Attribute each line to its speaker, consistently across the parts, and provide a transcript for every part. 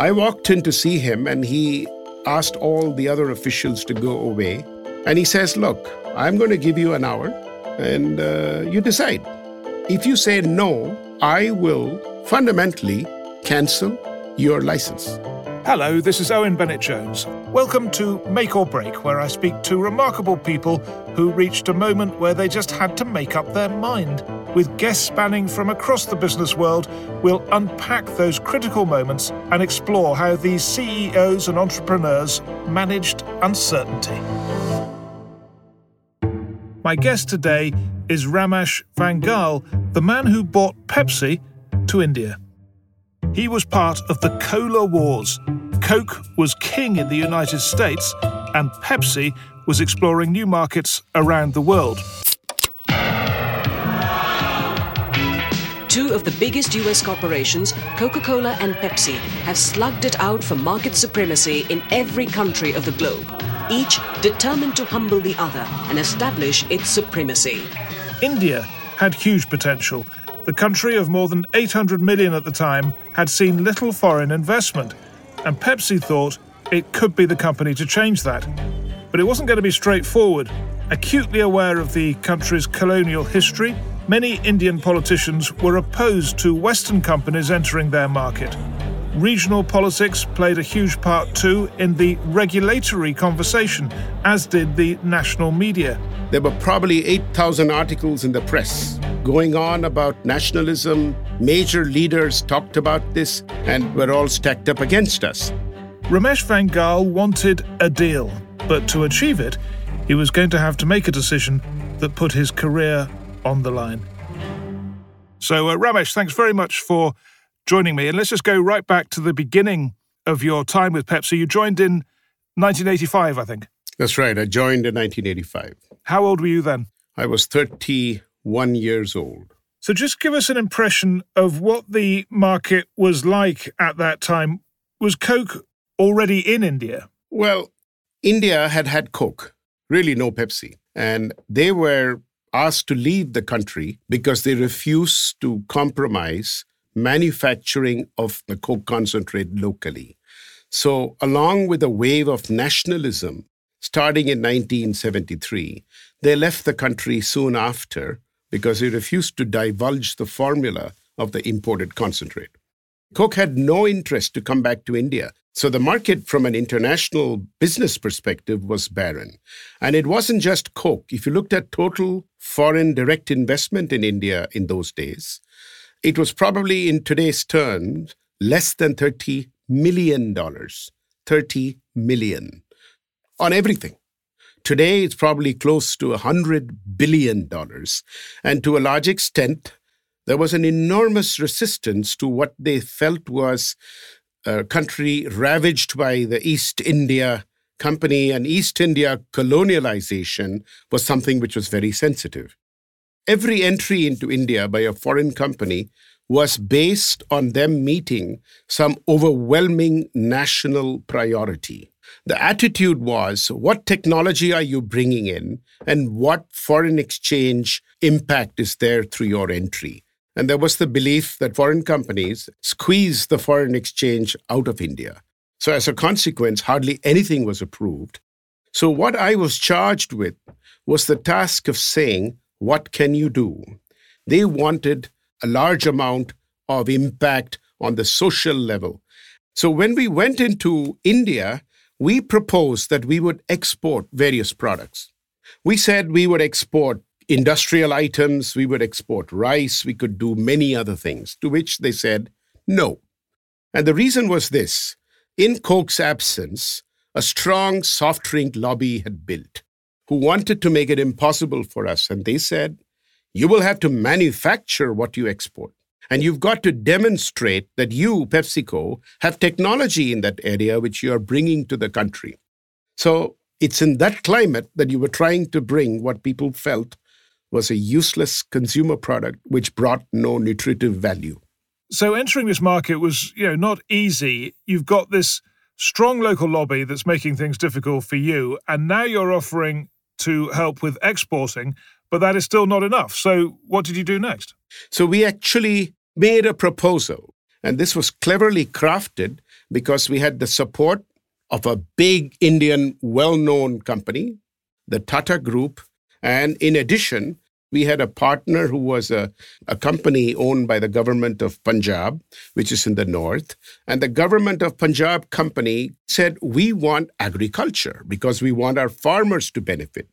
Speaker 1: I walked in to see him, and he asked all the other officials to go away. And he says, Look, I'm going to give you an hour, and uh, you decide. If you say no, I will fundamentally cancel your license.
Speaker 2: Hello, this is Owen Bennett Jones. Welcome to Make or Break, where I speak to remarkable people who reached a moment where they just had to make up their mind. With guests spanning from across the business world, we'll unpack those critical moments and explore how these CEOs and entrepreneurs managed uncertainty. My guest today is Ramesh Vangal, the man who brought Pepsi to India. He was part of the Cola Wars. Coke was king in the United States, and Pepsi was exploring new markets around the world.
Speaker 3: Two of the biggest US corporations, Coca Cola and Pepsi, have slugged it out for market supremacy in every country of the globe, each determined to humble the other and establish its supremacy.
Speaker 2: India had huge potential. The country of more than 800 million at the time had seen little foreign investment, and Pepsi thought it could be the company to change that. But it wasn't going to be straightforward. Acutely aware of the country's colonial history, many Indian politicians were opposed to Western companies entering their market. Regional politics played a huge part too in the regulatory conversation, as did the national media.
Speaker 1: There were probably 8,000 articles in the press going on about nationalism. Major leaders talked about this and were all stacked up against us.
Speaker 2: Ramesh Vangal wanted a deal, but to achieve it, he was going to have to make a decision that put his career on the line. So, uh, Ramesh, thanks very much for joining me. And let's just go right back to the beginning of your time with Pepsi. You joined in 1985, I think.
Speaker 1: That's right. I joined in 1985.
Speaker 2: How old were you then?
Speaker 1: I was 31 years old.
Speaker 2: So just give us an impression of what the market was like at that time. Was Coke already in India?
Speaker 1: Well, India had had Coke, really no Pepsi. And they were asked to leave the country because they refused to compromise manufacturing of the Coke concentrate locally. So, along with a wave of nationalism starting in 1973, they left the country soon after because they refused to divulge the formula of the imported concentrate. Coke had no interest to come back to India. So the market from an international business perspective was barren. And it wasn't just Coke. If you looked at total foreign direct investment in India in those days, it was probably in today's terms less than $30 million. 30 million on everything. Today, it's probably close to $100 billion. And to a large extent, there was an enormous resistance to what they felt was a country ravaged by the East India Company, and East India colonialization was something which was very sensitive. Every entry into India by a foreign company was based on them meeting some overwhelming national priority. The attitude was what technology are you bringing in, and what foreign exchange impact is there through your entry? And there was the belief that foreign companies squeeze the foreign exchange out of India. So, as a consequence, hardly anything was approved. So, what I was charged with was the task of saying, What can you do? They wanted a large amount of impact on the social level. So, when we went into India, we proposed that we would export various products. We said we would export industrial items, we would export rice, we could do many other things, to which they said no. And the reason was this in Coke's absence, a strong soft drink lobby had built who wanted to make it impossible for us. And they said, you will have to manufacture what you export. And you've got to demonstrate that you, PepsiCo, have technology in that area which you are bringing to the country. So it's in that climate that you were trying to bring what people felt was a useless consumer product which brought no nutritive value.
Speaker 2: So entering this market was, you know, not easy. You've got this strong local lobby that's making things difficult for you, and now you're offering to help with exporting, but that is still not enough. So what did you do next?
Speaker 1: So we actually made a proposal, and this was cleverly crafted because we had the support of a big Indian well known company, the Tata Group. And in addition, we had a partner who was a, a company owned by the government of Punjab, which is in the north. And the government of Punjab company said, We want agriculture because we want our farmers to benefit.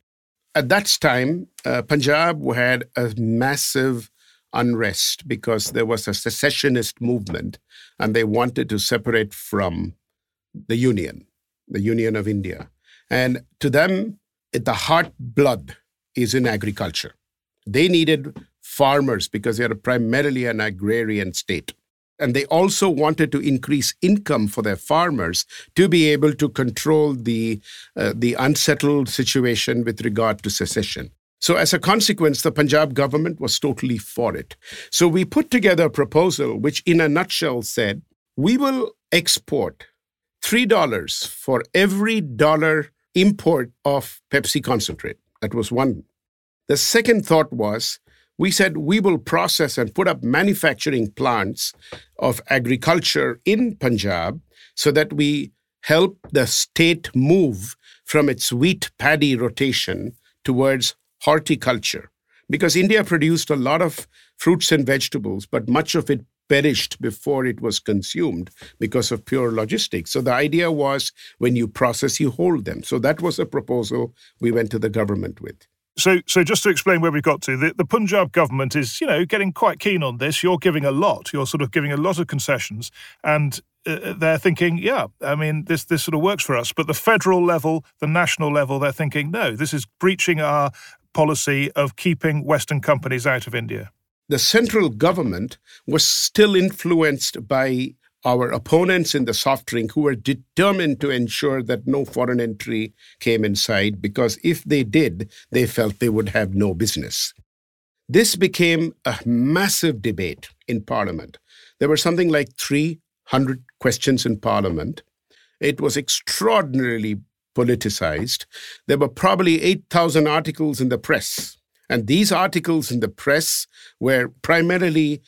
Speaker 1: At that time, uh, Punjab had a massive unrest because there was a secessionist movement and they wanted to separate from the Union, the Union of India. And to them, the heart blood is in agriculture. They needed farmers because they are primarily an agrarian state. And they also wanted to increase income for their farmers to be able to control the, uh, the unsettled situation with regard to secession. So, as a consequence, the Punjab government was totally for it. So, we put together a proposal which, in a nutshell, said we will export $3 for every dollar import of Pepsi concentrate. That was one. The second thought was we said we will process and put up manufacturing plants of agriculture in Punjab so that we help the state move from its wheat paddy rotation towards horticulture. Because India produced a lot of fruits and vegetables, but much of it perished before it was consumed because of pure logistics. So the idea was when you process, you hold them. So that was a proposal we went to the government with.
Speaker 2: So, so just to explain where we got to, the, the Punjab government is, you know, getting quite keen on this. You're giving a lot. You're sort of giving a lot of concessions, and uh, they're thinking, yeah, I mean, this this sort of works for us. But the federal level, the national level, they're thinking, no, this is breaching our policy of keeping Western companies out of India.
Speaker 1: The central government was still influenced by our opponents in the soft drink who were determined to ensure that no foreign entry came inside because if they did, they felt they would have no business. This became a massive debate in Parliament. There were something like 300 questions in Parliament. It was extraordinarily politicized. There were probably 8,000 articles in the press. And these articles in the press were primarily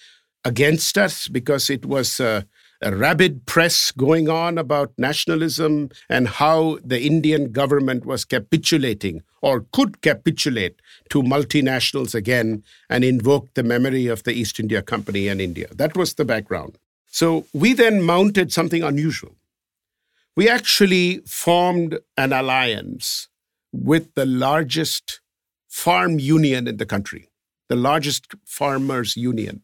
Speaker 1: against us because it was a rabid press going on about nationalism and how the Indian government was capitulating or could capitulate to multinationals again and invoke the memory of the East India Company and India. That was the background. So we then mounted something unusual. We actually formed an alliance with the largest farm union in the country, the largest farmers union.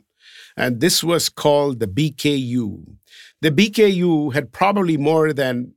Speaker 1: And this was called the BKU, the BKU had probably more than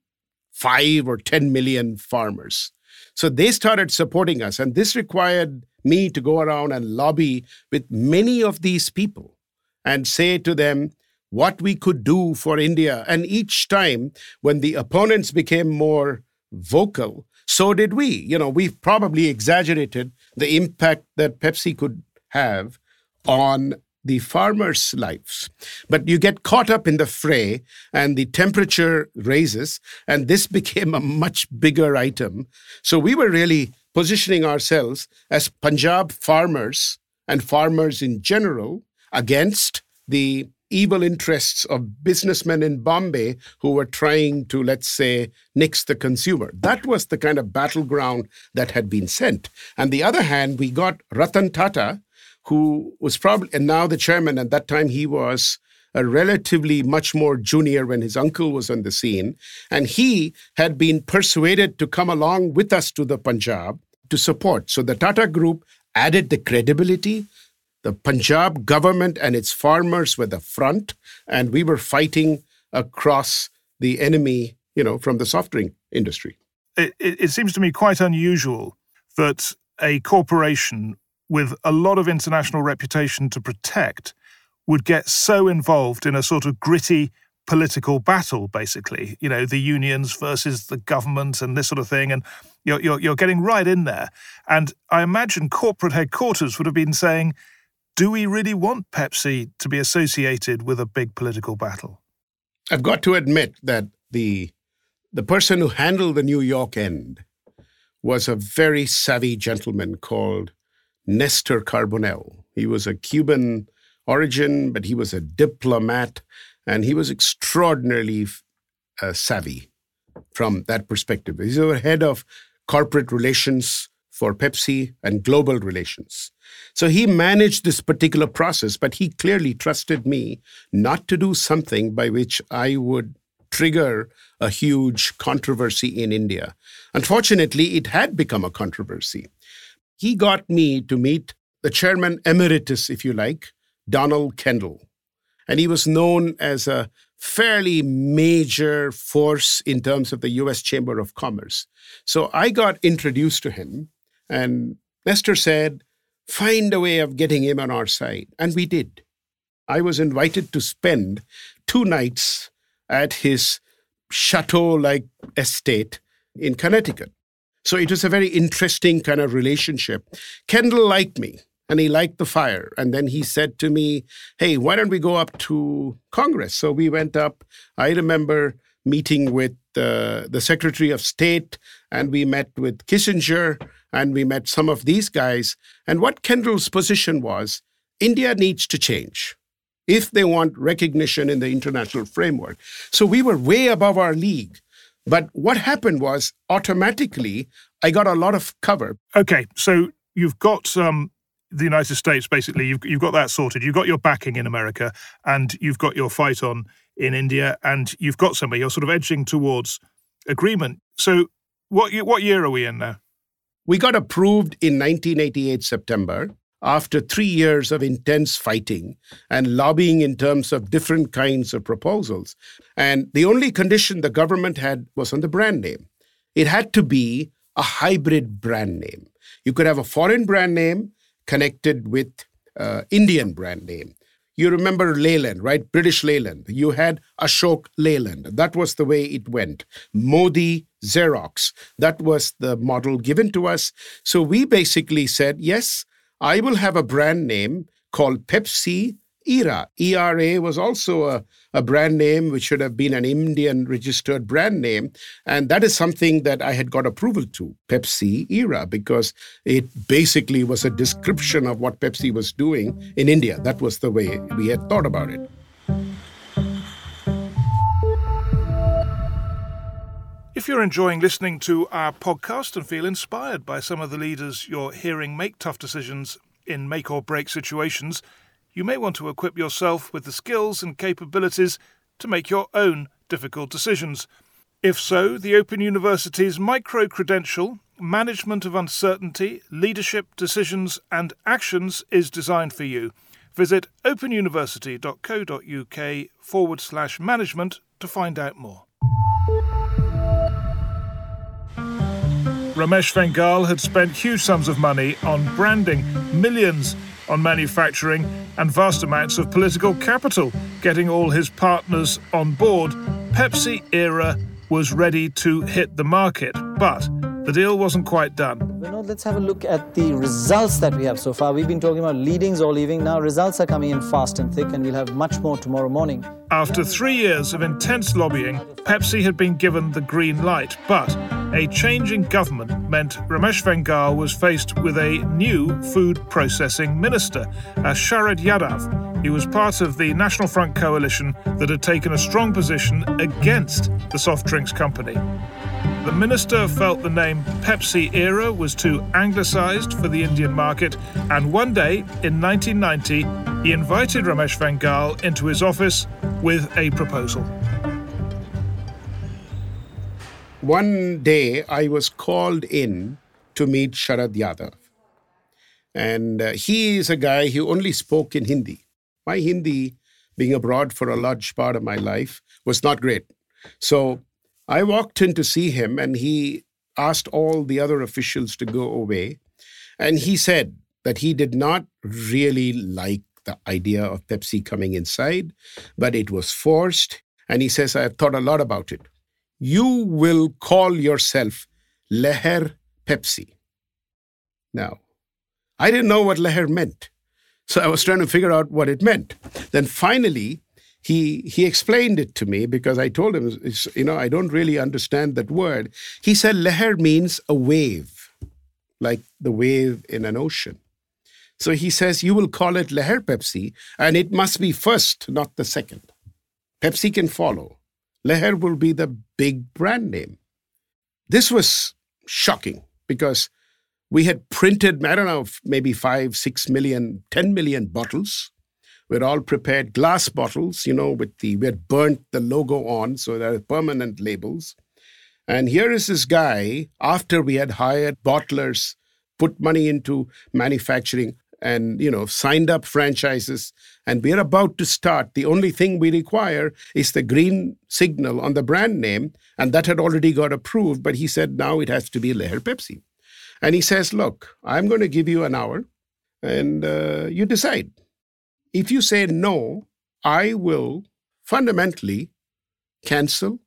Speaker 1: five or 10 million farmers. So they started supporting us. And this required me to go around and lobby with many of these people and say to them what we could do for India. And each time when the opponents became more vocal, so did we. You know, we've probably exaggerated the impact that Pepsi could have on the farmers' lives. But you get caught up in the fray and the temperature raises, and this became a much bigger item. So we were really positioning ourselves as Punjab farmers and farmers in general against the evil interests of businessmen in Bombay who were trying to, let's say, nix the consumer. That was the kind of battleground that had been sent. On the other hand, we got Ratan Tata, who was probably, and now the chairman, at that time he was a relatively much more junior when his uncle was on the scene. And he had been persuaded to come along with us to the Punjab to support. So the Tata Group added the credibility. The Punjab government and its farmers were the front, and we were fighting across the enemy, you know, from the soft drink industry.
Speaker 2: It, it, it seems to me quite unusual that a corporation with a lot of international reputation to protect would get so involved in a sort of gritty political battle, basically, you know, the unions versus the government and this sort of thing. And you're, you're, you're getting right in there. And I imagine corporate headquarters would have been saying, do we really want Pepsi to be associated with a big political battle?
Speaker 1: I've got to admit that the the person who handled the New York end was a very savvy gentleman called Nestor Carbonell. He was a Cuban origin, but he was a diplomat, and he was extraordinarily uh, savvy from that perspective. He's our head of corporate relations for Pepsi and global relations. So he managed this particular process, but he clearly trusted me not to do something by which I would trigger a huge controversy in India. Unfortunately, it had become a controversy. He got me to meet the chairman emeritus, if you like, Donald Kendall. And he was known as a fairly major force in terms of the US Chamber of Commerce. So I got introduced to him, and Nestor said, find a way of getting him on our side. And we did. I was invited to spend two nights at his chateau like estate in Connecticut. So it was a very interesting kind of relationship. Kendall liked me and he liked the fire. And then he said to me, Hey, why don't we go up to Congress? So we went up. I remember meeting with uh, the Secretary of State and we met with Kissinger and we met some of these guys. And what Kendall's position was India needs to change if they want recognition in the international framework. So we were way above our league. But what happened was automatically I got a lot of cover.
Speaker 2: Okay, so you've got um, the United States basically. You've you've got that sorted. You've got your backing in America, and you've got your fight on in India, and you've got somewhere. You're sort of edging towards agreement. So what what year are we in now?
Speaker 1: We got approved in 1988 September after three years of intense fighting and lobbying in terms of different kinds of proposals. And the only condition the government had was on the brand name. It had to be a hybrid brand name. You could have a foreign brand name connected with uh, Indian brand name. You remember Leyland, right? British Leyland. You had Ashok Leyland. That was the way it went. Modi Xerox. That was the model given to us. So we basically said, yes, I will have a brand name called Pepsi ERA. ERA was also a, a brand name which should have been an Indian registered brand name. And that is something that I had got approval to, Pepsi ERA, because it basically was a description of what Pepsi was doing in India. That was the way we had thought about it.
Speaker 2: If you're enjoying listening to our podcast and feel inspired by some of the leaders you're hearing make tough decisions in make or break situations, you may want to equip yourself with the skills and capabilities to make your own difficult decisions. If so, the Open University's micro credential, Management of Uncertainty, Leadership, Decisions and Actions is designed for you. Visit openuniversity.co.uk forward slash management to find out more. Ramesh Vangal had spent huge sums of money on branding, millions on manufacturing, and vast amounts of political capital, getting all his partners on board. Pepsi era was ready to hit the market, but the deal wasn't quite done.
Speaker 4: You know, let's have a look at the results that we have so far. We've been talking about leadings or leaving. Now results are coming in fast and thick, and we'll have much more tomorrow morning.
Speaker 2: After three years of intense lobbying, Pepsi had been given the green light, but a change in government meant Ramesh Vangal was faced with a new food processing minister, Sharad Yadav. He was part of the National Front coalition that had taken a strong position against the soft drinks company. The minister felt the name Pepsi Era was too anglicised for the Indian market, and one day in 1990, he invited Ramesh Vangal into his office with a proposal.
Speaker 1: One day, I was called in to meet Sharad Yadav. And uh, he is a guy who only spoke in Hindi. My Hindi, being abroad for a large part of my life, was not great. So I walked in to see him, and he asked all the other officials to go away. And he said that he did not really like the idea of Pepsi coming inside, but it was forced. And he says, I have thought a lot about it. You will call yourself Leher Pepsi. Now, I didn't know what Leher meant. So I was trying to figure out what it meant. Then finally, he he explained it to me because I told him, you know, I don't really understand that word. He said leher means a wave, like the wave in an ocean. So he says you will call it leher Pepsi, and it must be first, not the second. Pepsi can follow. Leher will be the big brand name. This was shocking because we had printed, I don't know, maybe five, six million, ten million bottles. We're all prepared glass bottles, you know, with the, we had burnt the logo on, so there are permanent labels. And here is this guy, after we had hired bottlers, put money into manufacturing, and you know signed up franchises and we're about to start. The only thing we require is the green signal on the brand name and that had already got approved but he said now it has to be leher pepsi. And he says look i'm going to give you an hour and uh, you decide if you say no i will fundamentally cancel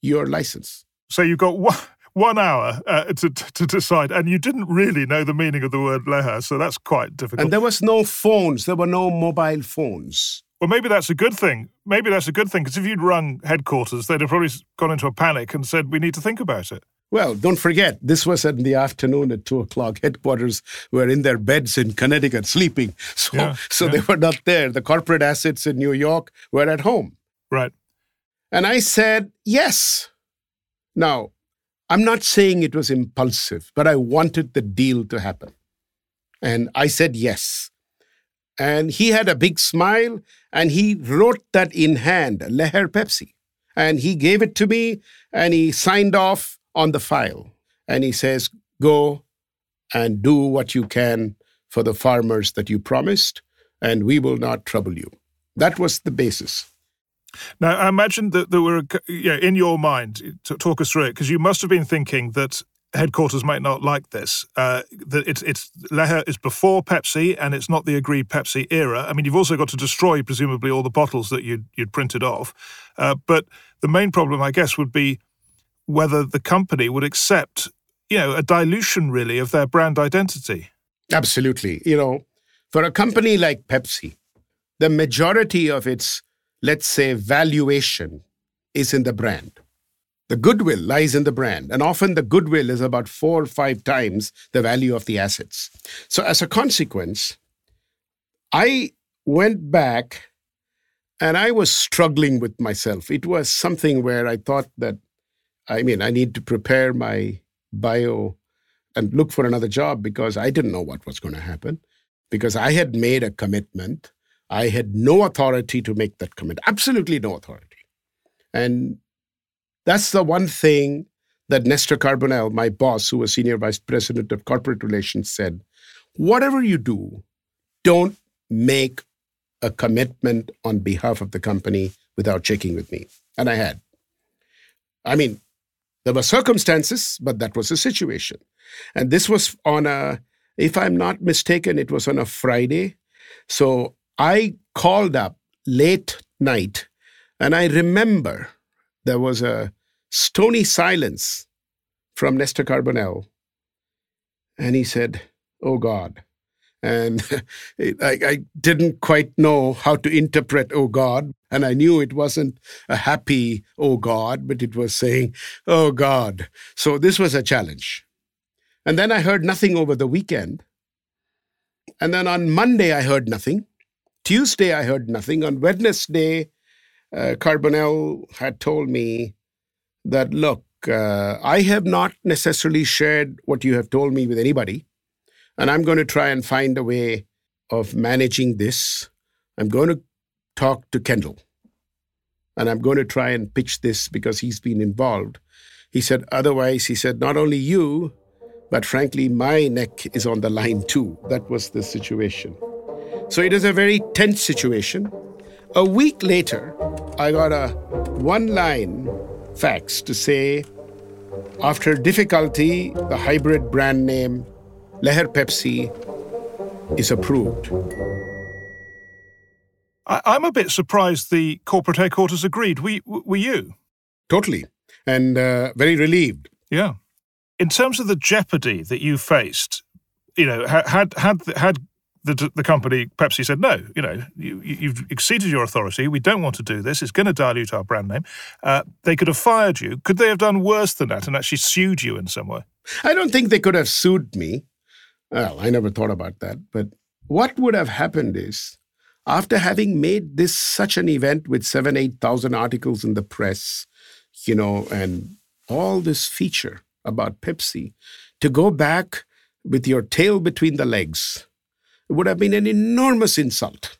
Speaker 1: your license
Speaker 2: so you've got one, one hour uh, to, to decide, and you didn't really know the meaning of the word leher, so that's quite difficult.
Speaker 1: And there was no phones, there were no mobile phones.
Speaker 2: Well, maybe that's a good thing. Maybe that's a good thing, because if you'd rung headquarters, they'd have probably gone into a panic and said, we need to think about it.
Speaker 1: Well, don't forget, this was in the afternoon at two o'clock. Headquarters were in their beds in Connecticut sleeping. So, yeah, so yeah. they were not there. The corporate assets in New York were at home.
Speaker 2: Right.
Speaker 1: And I said, yes. Now, I'm not saying it was impulsive, but I wanted the deal to happen. And I said yes. And he had a big smile and he wrote that in hand, Leher Pepsi. And he gave it to me and he signed off on the file. And he says, Go and do what you can for the farmers that you promised, and we will not trouble you. That was the basis.
Speaker 2: Now, I imagine that there were, yeah, in your mind, talk us through it, because you must have been thinking that headquarters might not like this. Uh, that it's it's Leher is before Pepsi, and it's not the agreed Pepsi era. I mean, you've also got to destroy presumably all the bottles that you'd you'd printed off. Uh, but the main problem, I guess, would be whether the company would accept, you know, a dilution really of their brand identity.
Speaker 1: Absolutely. You know, for a company like Pepsi, the majority of its let's say, valuation is in the brand. The goodwill lies in the brand, and often the goodwill is about four or five times the value of the assets. So, as a consequence, I went back and I was struggling with myself. It was something where I thought that, I mean, I need to prepare my bio and look for another job because I didn't know what was going to happen because I had made a commitment I had no authority to make that comment, absolutely no authority. And that's the one thing that Nestor Carbonell, my boss, who was senior vice president of corporate relations, said whatever you do, don't make a commitment on behalf of the company without checking with me. And I had. I mean, there were circumstances, but that was the situation. And this was on a, if I'm not mistaken, it was on a Friday. So I called up late night and I remember there was a stony silence from Nestor Carbonell. And he said, Oh God. And I, I, didn't quite know how to interpret, oh God. And I knew it wasn't a happy, oh God, but it was saying, oh God. So this was a challenge. And then I heard nothing over the weekend. And then on Monday, I heard nothing. Tuesday, I heard nothing. On Wednesday, uh, Carbonell had told me that, look, uh, I have not necessarily shared what you have told me with anybody, and I'm going to try and find a way of managing this. I'm going to talk to Kendall, and I'm going to try and pitch this because he's been involved. He said, otherwise, he said, not only you, but frankly, my neck is on the line too. That was the situation. So it is a very tense situation. A week later, I got a one line fax to say, after difficulty, the hybrid brand name Leher Pepsi is approved.
Speaker 2: I, am a bit surprised the corporate headquarters agreed. Were, were you?
Speaker 1: Totally. And uh, very relieved.
Speaker 2: Yeah. In terms of the jeopardy that you faced, you know, had had had the, the company Pepsi said no. You know, you, you've exceeded your authority. We don't want to do this. It's going to dilute our brand name. Uh, they could have fired you. Could they have done worse than that and actually sued you in some way?
Speaker 1: I don't think they could have sued me. Well, I never thought about that. But what would have happened is after having made this such an event with seven, 8,000 articles in the press, you know, and all this feature about Pepsi, to go back with your tail between the legs would have been an enormous insult,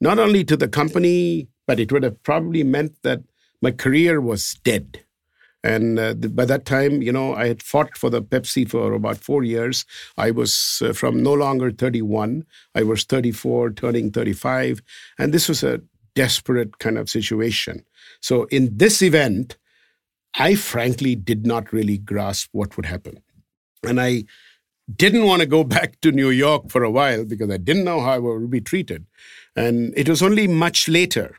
Speaker 1: not only to the company, but it would have probably meant that my career was dead. And uh, by that time, you know, I had fought for the Pepsi for about four years. I was uh, from no longer 31, I was 34, turning 35. And this was a desperate kind of situation. So in this event, I frankly did not really grasp what would happen. And I didn't want to go back to New York for a while because I didn't know how I would be treated. And it was only much later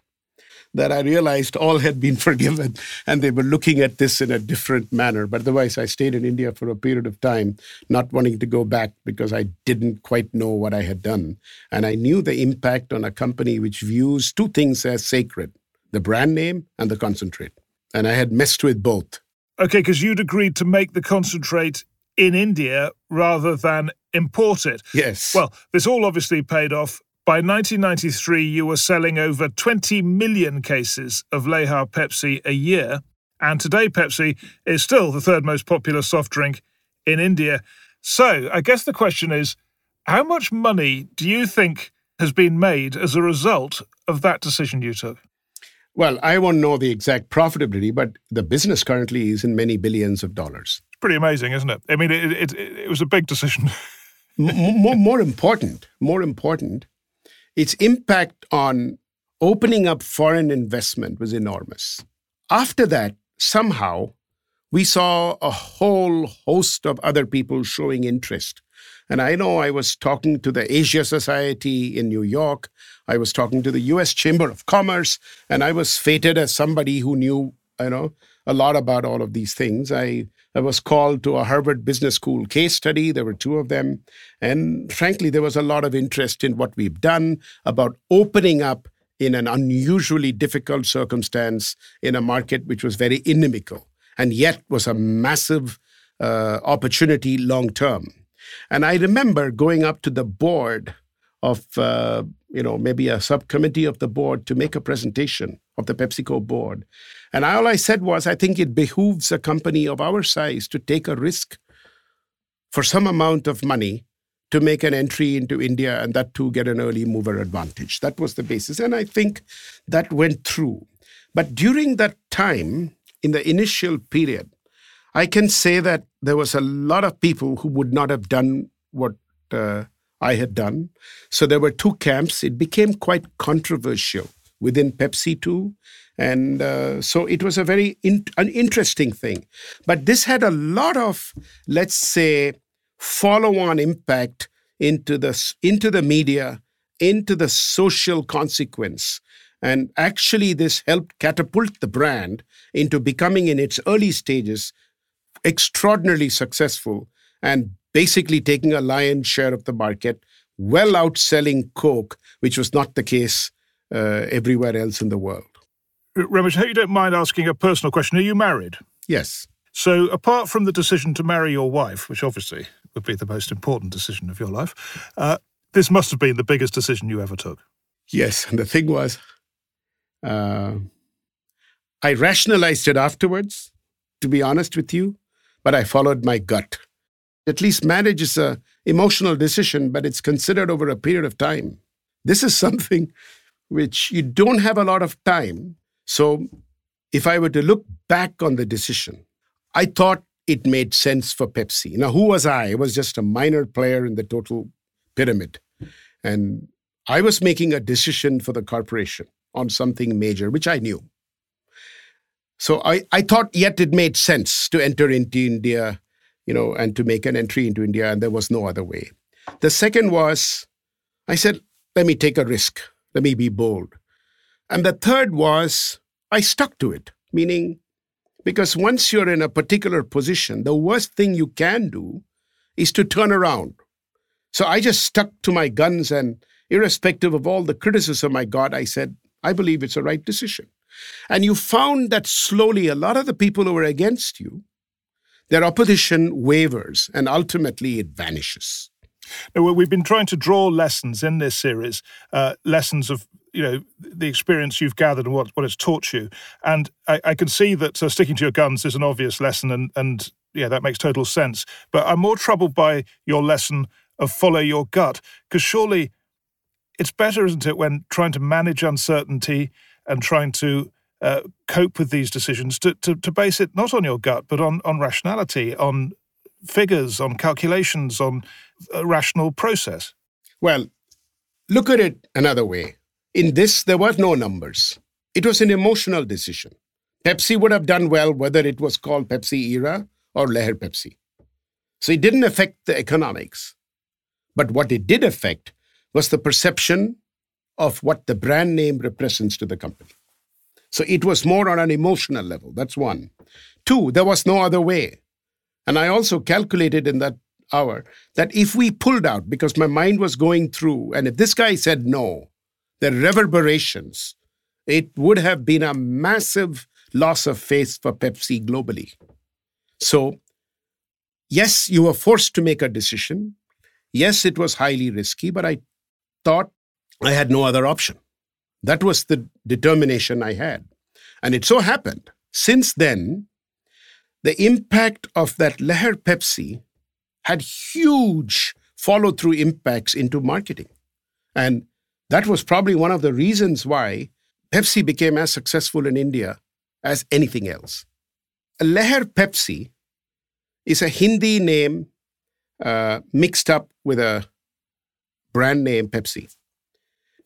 Speaker 1: that I realized all had been forgiven and they were looking at this in a different manner. But otherwise, I stayed in India for a period of time, not wanting to go back because I didn't quite know what I had done. And I knew the impact on a company which views two things as sacred the brand name and the concentrate. And I had messed with both.
Speaker 2: Okay, because you'd agreed to make the concentrate in India rather than import it.
Speaker 1: Yes.
Speaker 2: Well, this all obviously paid off. By 1993, you were selling over 20 million cases of Lehar Pepsi a year. And today, Pepsi is still the third most popular soft drink in India. So, I guess the question is how much money do you think has been made as a result of that decision you took?
Speaker 1: Well, I won't know the exact profitability, but the business currently is in many billions of dollars It's
Speaker 2: pretty amazing, isn't it? I mean, it, it, it was a big decision.
Speaker 1: more, more important, more important, its impact on opening up foreign investment was enormous. After that, somehow, we saw a whole host of other people showing interest. And I know I was talking to the Asia Society in New York. I was talking to the US Chamber of Commerce, and I was fated as somebody who knew, you know, a lot about all of these things. I I was called to a Harvard Business School case study. There were two of them. And frankly, there was a lot of interest in what we've done about opening up in an unusually difficult circumstance in a market which was very inimical and yet was a massive uh, opportunity long term. And I remember going up to the board of, uh, you know, maybe a subcommittee of the board to make a presentation of the PepsiCo board. And all I said was, I think it behooves a company of our size to take a risk for some amount of money to make an entry into India and that to get an early mover advantage. That was the basis. And I think that went through. But during that time, in the initial period, I can say that there was a lot of people who would not have done what uh, I had done. So there were two camps. It became quite controversial within Pepsi too. And uh, so it was a very in, an interesting thing. But this had a lot of, let's say, follow-on impact into the into the media, into the social consequence. And actually, this helped catapult the brand into becoming, in its early stages, extraordinarily successful and basically taking a lion's share of the market, well outselling Coke, which was not the case uh, everywhere else in the world.
Speaker 2: Ramesh, hope you don't mind asking a personal question. Are you married?
Speaker 1: Yes.
Speaker 2: So, apart from the decision to marry your wife, which obviously would be the most important decision of your life, uh, this must have been the biggest decision you ever took.
Speaker 1: Yes. And the thing was, uh, I rationalized it afterwards, to be honest with you, but I followed my gut. At least marriage is a emotional decision, but it's considered over a period of time. This is something which you don't have a lot of time. So, if I were to look back on the decision, I thought it made sense for Pepsi. Now, who was I? I was just a minor player in the total pyramid. And I was making a decision for the corporation on something major, which I knew. So I, I thought yet it made sense to enter into India, you know, and to make an entry into India, and there was no other way. The second was I said, let me take a risk. Let me be bold. And the third was I stuck to it, meaning because once you're in a particular position, the worst thing you can do is to turn around. So I just stuck to my guns, and irrespective of all the criticism I got, I said, I believe it's a right decision. And you found that slowly a lot of the people who were against you, their opposition wavers, and ultimately it vanishes.
Speaker 2: Now, we've been trying to draw lessons in this series, uh, lessons of you know the experience you've gathered and what, what it's taught you. And I, I can see that uh, sticking to your guns is an obvious lesson, and and yeah, that makes total sense. But I'm more troubled by your lesson of follow your gut, because surely it's better, isn't it, when trying to manage uncertainty and trying to uh, cope with these decisions to, to, to base it not on your gut, but on, on rationality, on figures, on calculations, on a rational process?
Speaker 1: Well, look at it another way. In this, there were no numbers. It was an emotional decision. Pepsi would have done well whether it was called Pepsi Era or Leher Pepsi. So it didn't affect the economics. But what it did affect was the perception of what the brand name represents to the company. So it was more on an emotional level. That's one. Two, there was no other way. And I also calculated in that hour that if we pulled out, because my mind was going through, and if this guy said no, the reverberations, it would have been a massive loss of faith for Pepsi globally. So, yes, you were forced to make a decision. Yes, it was highly risky, but I thought I had no other option. That was the determination I had. And it so happened, since then, the impact of that Leher Pepsi had huge follow through impacts into marketing. And that was probably one of the reasons why Pepsi became as successful in India as anything else. Leher Pepsi is a Hindi name uh, mixed up with a brand name Pepsi.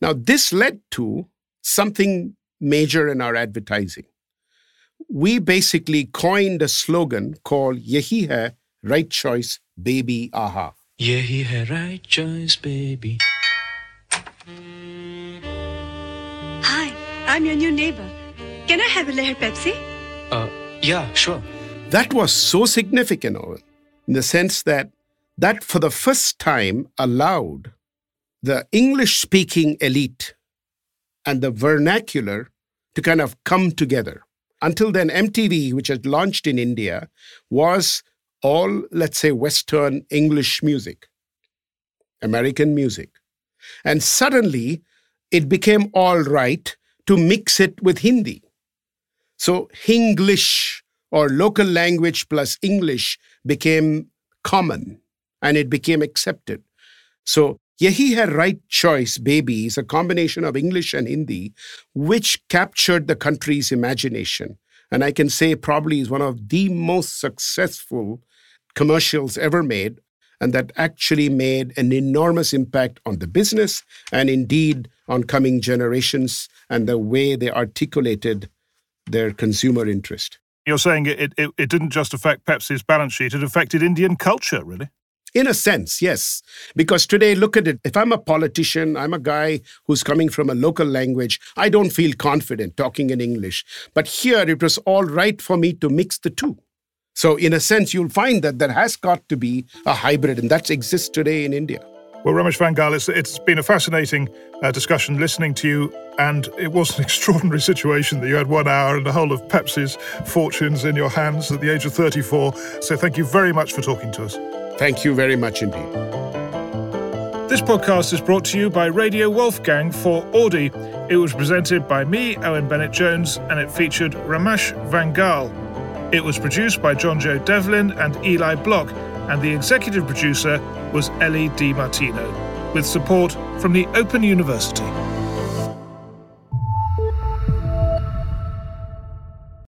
Speaker 1: Now, this led to something major in our advertising. We basically coined a slogan called Yehi Hai Right Choice Baby Aha.
Speaker 5: Yehi Hai Right Choice Baby.
Speaker 6: Hi, I'm your new neighbor. Can I have a Leher Pepsi?
Speaker 5: Uh, yeah, sure.
Speaker 1: That was so significant, Owen, in the sense that that for the first time allowed the English speaking elite and the vernacular to kind of come together. Until then, MTV, which had launched in India, was all, let's say, Western English music, American music. And suddenly, it became all right to mix it with Hindi. So, Hinglish or local language plus English became common and it became accepted. So, Yehi Hai Right Choice Baby is a combination of English and Hindi, which captured the country's imagination. And I can say probably is one of the most successful commercials ever made, and that actually made an enormous impact on the business and indeed on coming generations and the way they articulated their consumer interest.
Speaker 2: You're saying it, it, it didn't just affect Pepsi's balance sheet, it affected Indian culture, really?
Speaker 1: In a sense, yes. Because today, look at it. If I'm a politician, I'm a guy who's coming from a local language, I don't feel confident talking in English. But here, it was all right for me to mix the two. So, in a sense, you'll find that there has got to be a hybrid, and that exists today in India.
Speaker 2: Well, Ramesh Vangal, it's, it's been a fascinating uh, discussion listening to you, and it was an extraordinary situation that you had one hour and the whole of Pepsi's fortunes in your hands at the age of 34. So, thank you very much for talking to us.
Speaker 1: Thank you very much indeed.
Speaker 2: This podcast is brought to you by Radio Wolfgang for Audi. It was presented by me, Owen Bennett Jones, and it featured Ramesh Vangal. It was produced by John Joe Devlin and Eli Block, and the executive producer was Ellie Di Martino, with support from the Open University.